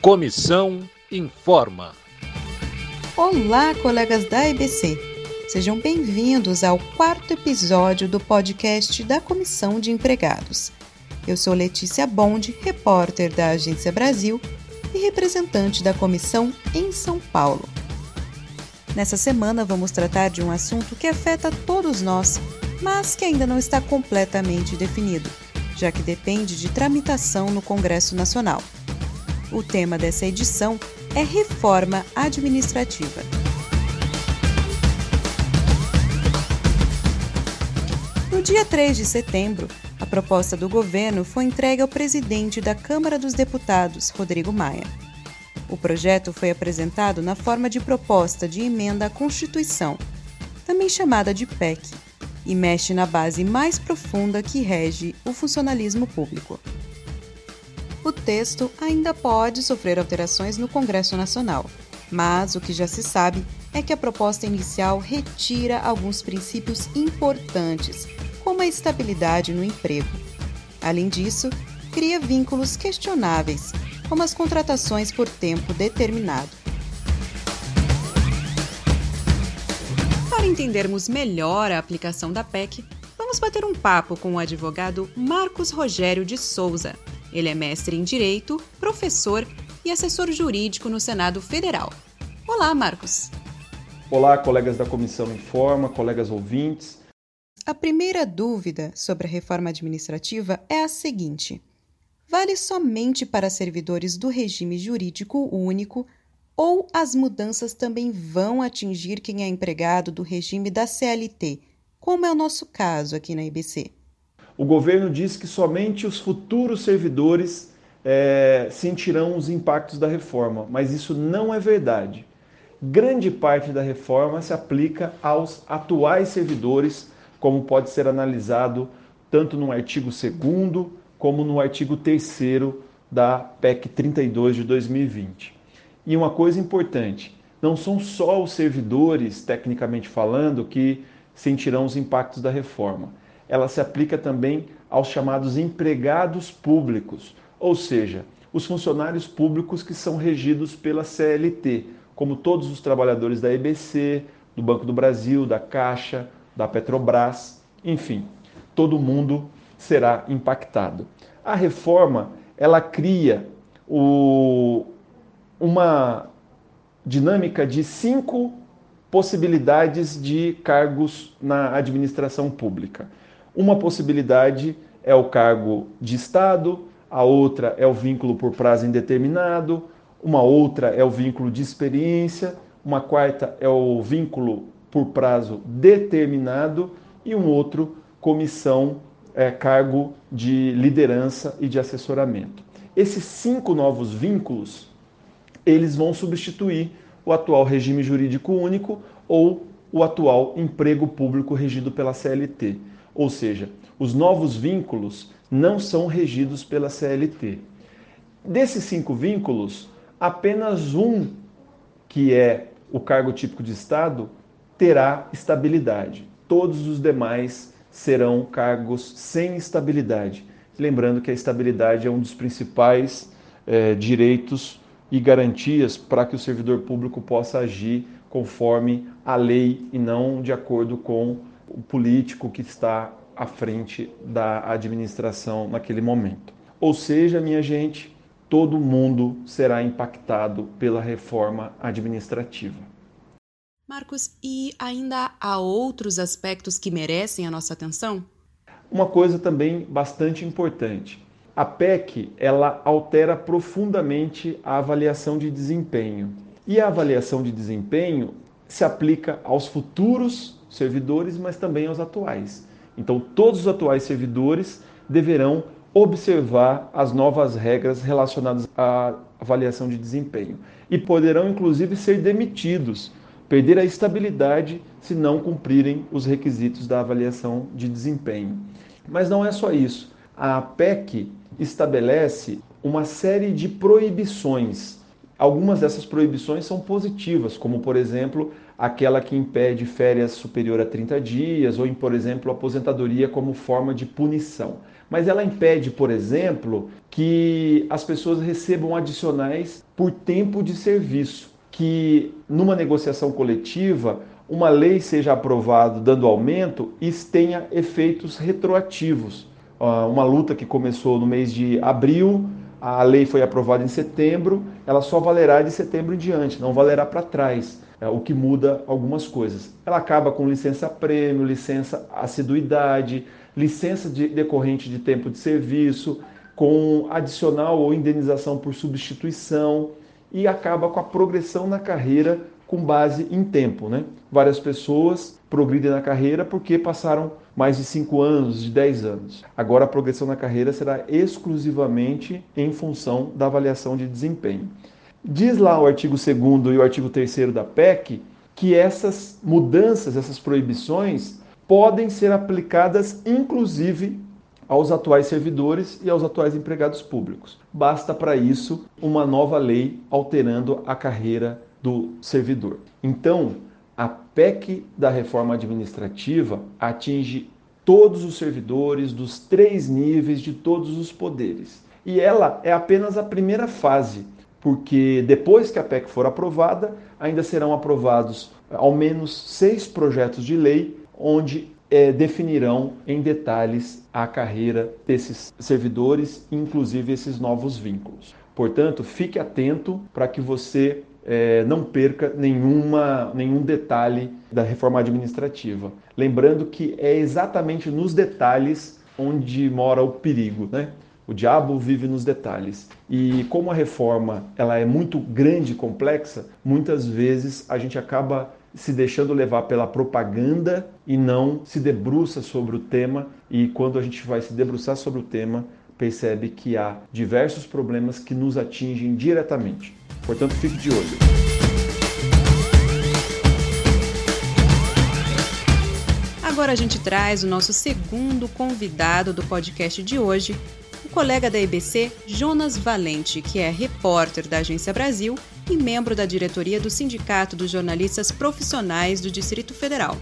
Comissão informa. Olá, colegas da EBC. Sejam bem-vindos ao quarto episódio do podcast da Comissão de Empregados. Eu sou Letícia Bond, repórter da Agência Brasil e representante da comissão em São Paulo. Nessa semana vamos tratar de um assunto que afeta todos nós, mas que ainda não está completamente definido, já que depende de tramitação no Congresso Nacional. O tema dessa edição é reforma administrativa. No dia 3 de setembro, a proposta do governo foi entregue ao presidente da Câmara dos Deputados, Rodrigo Maia. O projeto foi apresentado na forma de proposta de emenda à Constituição, também chamada de PEC, e mexe na base mais profunda que rege o funcionalismo público o texto ainda pode sofrer alterações no Congresso Nacional, mas o que já se sabe é que a proposta inicial retira alguns princípios importantes, como a estabilidade no emprego. Além disso, cria vínculos questionáveis, como as contratações por tempo determinado. Para entendermos melhor a aplicação da PEC, vamos bater um papo com o advogado Marcos Rogério de Souza, ele é mestre em Direito, professor e assessor jurídico no Senado Federal. Olá, Marcos. Olá, colegas da Comissão Informa, colegas ouvintes. A primeira dúvida sobre a reforma administrativa é a seguinte: vale somente para servidores do regime jurídico único ou as mudanças também vão atingir quem é empregado do regime da CLT, como é o nosso caso aqui na IBC? O governo diz que somente os futuros servidores é, sentirão os impactos da reforma, mas isso não é verdade. Grande parte da reforma se aplica aos atuais servidores, como pode ser analisado tanto no artigo 2 como no artigo 3 da PEC 32 de 2020. E uma coisa importante, não são só os servidores, tecnicamente falando, que sentirão os impactos da reforma ela se aplica também aos chamados empregados públicos, ou seja, os funcionários públicos que são regidos pela CLT, como todos os trabalhadores da EBC, do Banco do Brasil, da Caixa, da Petrobras, enfim, todo mundo será impactado. A reforma, ela cria o, uma dinâmica de cinco possibilidades de cargos na administração pública. Uma possibilidade é o cargo de Estado, a outra é o vínculo por prazo indeterminado, uma outra é o vínculo de experiência, uma quarta é o vínculo por prazo determinado e um outro comissão é, cargo de liderança e de assessoramento. Esses cinco novos vínculos eles vão substituir o atual regime jurídico único ou o atual emprego público regido pela CLT. Ou seja, os novos vínculos não são regidos pela CLT. Desses cinco vínculos, apenas um, que é o cargo típico de Estado, terá estabilidade. Todos os demais serão cargos sem estabilidade. Lembrando que a estabilidade é um dos principais é, direitos e garantias para que o servidor público possa agir conforme a lei e não de acordo com o político que está à frente da administração naquele momento. Ou seja, minha gente, todo mundo será impactado pela reforma administrativa. Marcos, e ainda há outros aspectos que merecem a nossa atenção? Uma coisa também bastante importante. A PEC, ela altera profundamente a avaliação de desempenho. E a avaliação de desempenho se aplica aos futuros servidores, mas também aos atuais. Então, todos os atuais servidores deverão observar as novas regras relacionadas à avaliação de desempenho e poderão, inclusive, ser demitidos, perder a estabilidade se não cumprirem os requisitos da avaliação de desempenho. Mas não é só isso. A PEC estabelece uma série de proibições. Algumas dessas proibições são positivas, como, por exemplo, aquela que impede férias superior a 30 dias, ou, por exemplo, aposentadoria como forma de punição. Mas ela impede, por exemplo, que as pessoas recebam adicionais por tempo de serviço, que numa negociação coletiva uma lei seja aprovada dando aumento e tenha efeitos retroativos. Ah, uma luta que começou no mês de abril, a lei foi aprovada em setembro, ela só valerá de setembro em diante, não valerá para trás, é, o que muda algumas coisas. Ela acaba com licença prêmio, licença assiduidade, licença de, decorrente de tempo de serviço, com adicional ou indenização por substituição e acaba com a progressão na carreira com base em tempo. Né? Várias pessoas progridem na carreira porque passaram mais de 5 anos, de 10 anos. Agora a progressão na carreira será exclusivamente em função da avaliação de desempenho. Diz lá o artigo 2 e o artigo 3 da PEC que essas mudanças, essas proibições, podem ser aplicadas inclusive aos atuais servidores e aos atuais empregados públicos. Basta para isso uma nova lei alterando a carreira do servidor. Então, a PEC da reforma administrativa atinge todos os servidores dos três níveis de todos os poderes. E ela é apenas a primeira fase, porque depois que a PEC for aprovada, ainda serão aprovados ao menos seis projetos de lei onde é, definirão em detalhes a carreira desses servidores, inclusive esses novos vínculos. Portanto, fique atento para que você é, não perca nenhuma, nenhum detalhe da reforma administrativa. Lembrando que é exatamente nos detalhes onde mora o perigo, né? O diabo vive nos detalhes. E como a reforma ela é muito grande e complexa, muitas vezes a gente acaba se deixando levar pela propaganda e não se debruça sobre o tema. E quando a gente vai se debruçar sobre o tema, percebe que há diversos problemas que nos atingem diretamente. Portanto, fique de olho. Agora a gente traz o nosso segundo convidado do podcast de hoje, o colega da EBC, Jonas Valente, que é repórter da Agência Brasil e membro da diretoria do Sindicato dos Jornalistas Profissionais do Distrito Federal.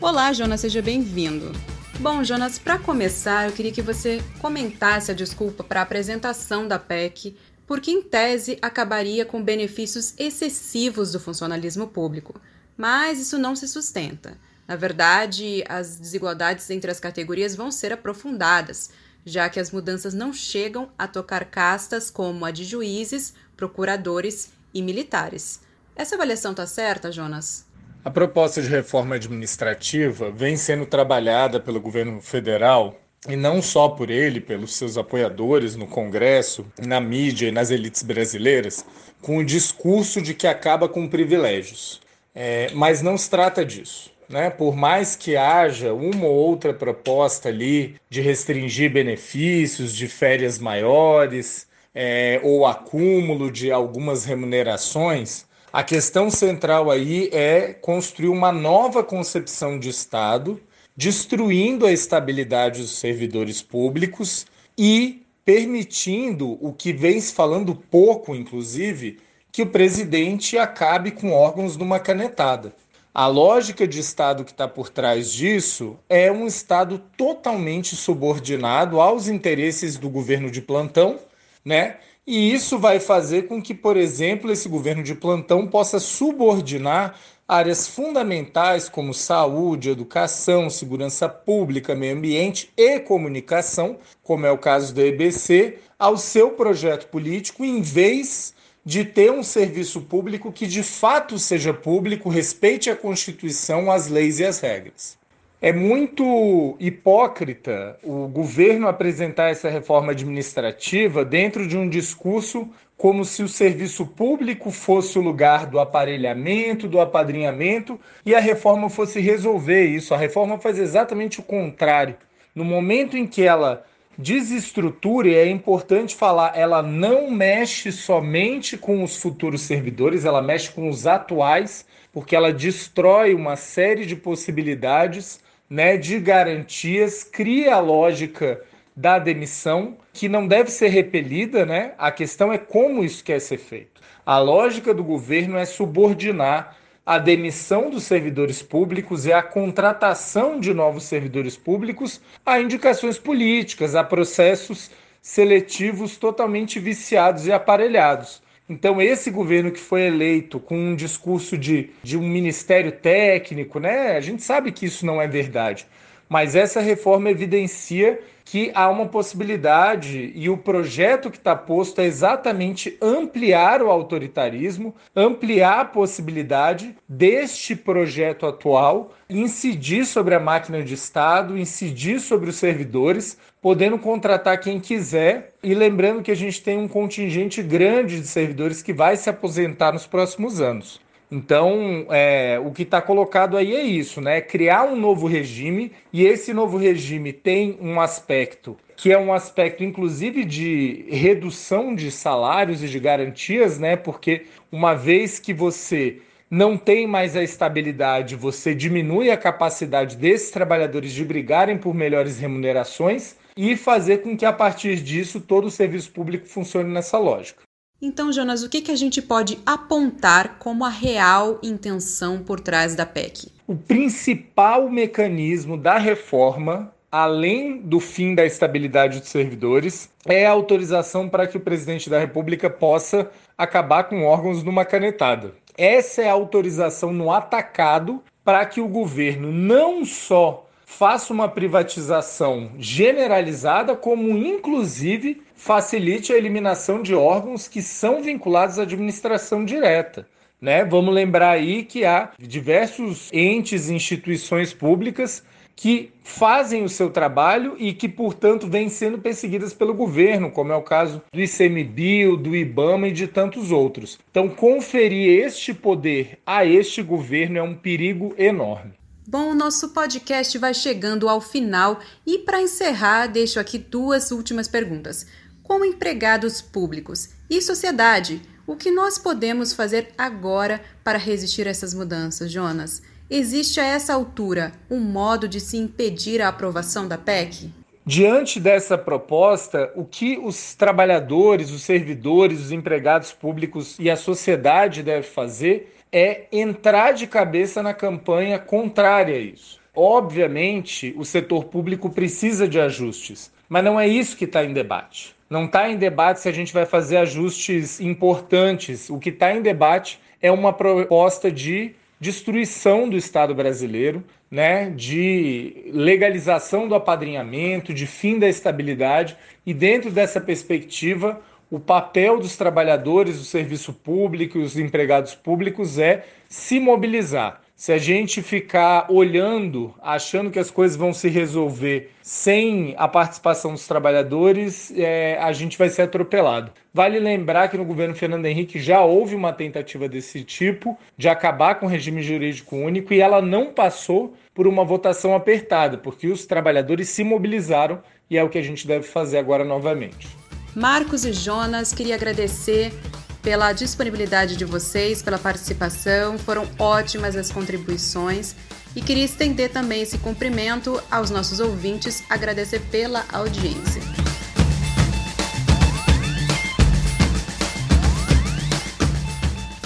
Olá, Jonas, seja bem-vindo. Bom, Jonas, para começar, eu queria que você comentasse a desculpa para a apresentação da PEC porque, em tese, acabaria com benefícios excessivos do funcionalismo público. Mas isso não se sustenta. Na verdade, as desigualdades entre as categorias vão ser aprofundadas, já que as mudanças não chegam a tocar castas como a de juízes, procuradores e militares. Essa avaliação está certa, Jonas? A proposta de reforma administrativa vem sendo trabalhada pelo governo federal e não só por ele, pelos seus apoiadores no Congresso, na mídia e nas elites brasileiras, com o discurso de que acaba com privilégios. É, mas não se trata disso. Né? Por mais que haja uma ou outra proposta ali de restringir benefícios, de férias maiores, é, ou acúmulo de algumas remunerações, a questão central aí é construir uma nova concepção de Estado destruindo a estabilidade dos servidores públicos e permitindo o que vem se falando pouco, inclusive, que o presidente acabe com órgãos numa canetada. A lógica de Estado que está por trás disso é um Estado totalmente subordinado aos interesses do governo de plantão, né? E isso vai fazer com que, por exemplo, esse governo de plantão possa subordinar áreas fundamentais como saúde, educação, segurança pública, meio ambiente e comunicação, como é o caso da EBC, ao seu projeto político, em vez de ter um serviço público que de fato seja público, respeite a Constituição, as leis e as regras. É muito hipócrita o governo apresentar essa reforma administrativa dentro de um discurso como se o serviço público fosse o lugar do aparelhamento, do apadrinhamento e a reforma fosse resolver isso. A reforma faz exatamente o contrário. No momento em que ela desestrutura, e é importante falar, ela não mexe somente com os futuros servidores, ela mexe com os atuais, porque ela destrói uma série de possibilidades né, de garantias, cria a lógica da demissão, que não deve ser repelida, né? A questão é como isso quer ser feito. A lógica do governo é subordinar a demissão dos servidores públicos e a contratação de novos servidores públicos a indicações políticas, a processos seletivos totalmente viciados e aparelhados. Então, esse governo que foi eleito com um discurso de, de um ministério técnico, né? A gente sabe que isso não é verdade. Mas essa reforma evidencia que há uma possibilidade e o projeto que está posto é exatamente ampliar o autoritarismo, ampliar a possibilidade deste projeto atual incidir sobre a máquina de Estado, incidir sobre os servidores, podendo contratar quem quiser e lembrando que a gente tem um contingente grande de servidores que vai se aposentar nos próximos anos. Então, é, o que está colocado aí é isso, né? Criar um novo regime e esse novo regime tem um aspecto que é um aspecto, inclusive, de redução de salários e de garantias, né? Porque uma vez que você não tem mais a estabilidade, você diminui a capacidade desses trabalhadores de brigarem por melhores remunerações e fazer com que, a partir disso, todo o serviço público funcione nessa lógica. Então, Jonas, o que, que a gente pode apontar como a real intenção por trás da PEC? O principal mecanismo da reforma, além do fim da estabilidade dos servidores, é a autorização para que o presidente da República possa acabar com órgãos numa canetada. Essa é a autorização no atacado para que o governo não só faça uma privatização generalizada, como inclusive facilite a eliminação de órgãos que são vinculados à administração direta. Né? Vamos lembrar aí que há diversos entes e instituições públicas que fazem o seu trabalho e que, portanto, vêm sendo perseguidas pelo governo, como é o caso do ICMBio, do IBAMA e de tantos outros. Então, conferir este poder a este governo é um perigo enorme. Bom, o nosso podcast vai chegando ao final e, para encerrar, deixo aqui duas últimas perguntas como empregados públicos e sociedade, o que nós podemos fazer agora para resistir a essas mudanças, Jonas? Existe a essa altura um modo de se impedir a aprovação da PEC? Diante dessa proposta, o que os trabalhadores, os servidores, os empregados públicos e a sociedade deve fazer é entrar de cabeça na campanha contrária a isso. Obviamente, o setor público precisa de ajustes, mas não é isso que está em debate. Não está em debate se a gente vai fazer ajustes importantes. O que está em debate é uma proposta de destruição do Estado brasileiro, né, de legalização do apadrinhamento, de fim da estabilidade, e dentro dessa perspectiva, o papel dos trabalhadores do serviço público e os empregados públicos é se mobilizar. Se a gente ficar olhando, achando que as coisas vão se resolver sem a participação dos trabalhadores, é, a gente vai ser atropelado. Vale lembrar que no governo Fernando Henrique já houve uma tentativa desse tipo, de acabar com o regime jurídico único, e ela não passou por uma votação apertada, porque os trabalhadores se mobilizaram e é o que a gente deve fazer agora novamente. Marcos e Jonas, queria agradecer pela disponibilidade de vocês, pela participação. Foram ótimas as contribuições. E queria estender também esse cumprimento aos nossos ouvintes, agradecer pela audiência.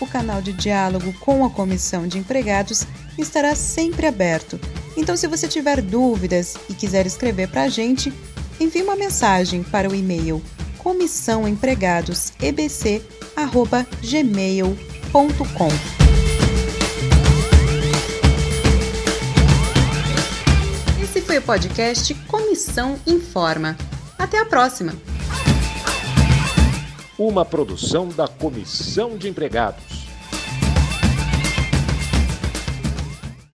O canal de diálogo com a Comissão de Empregados estará sempre aberto. Então, se você tiver dúvidas e quiser escrever para a gente, envie uma mensagem para o e-mail comissãoempregadosebc@gmail.com. Esse foi o podcast Comissão Informa. Até a próxima. Uma produção da Comissão de Empregados.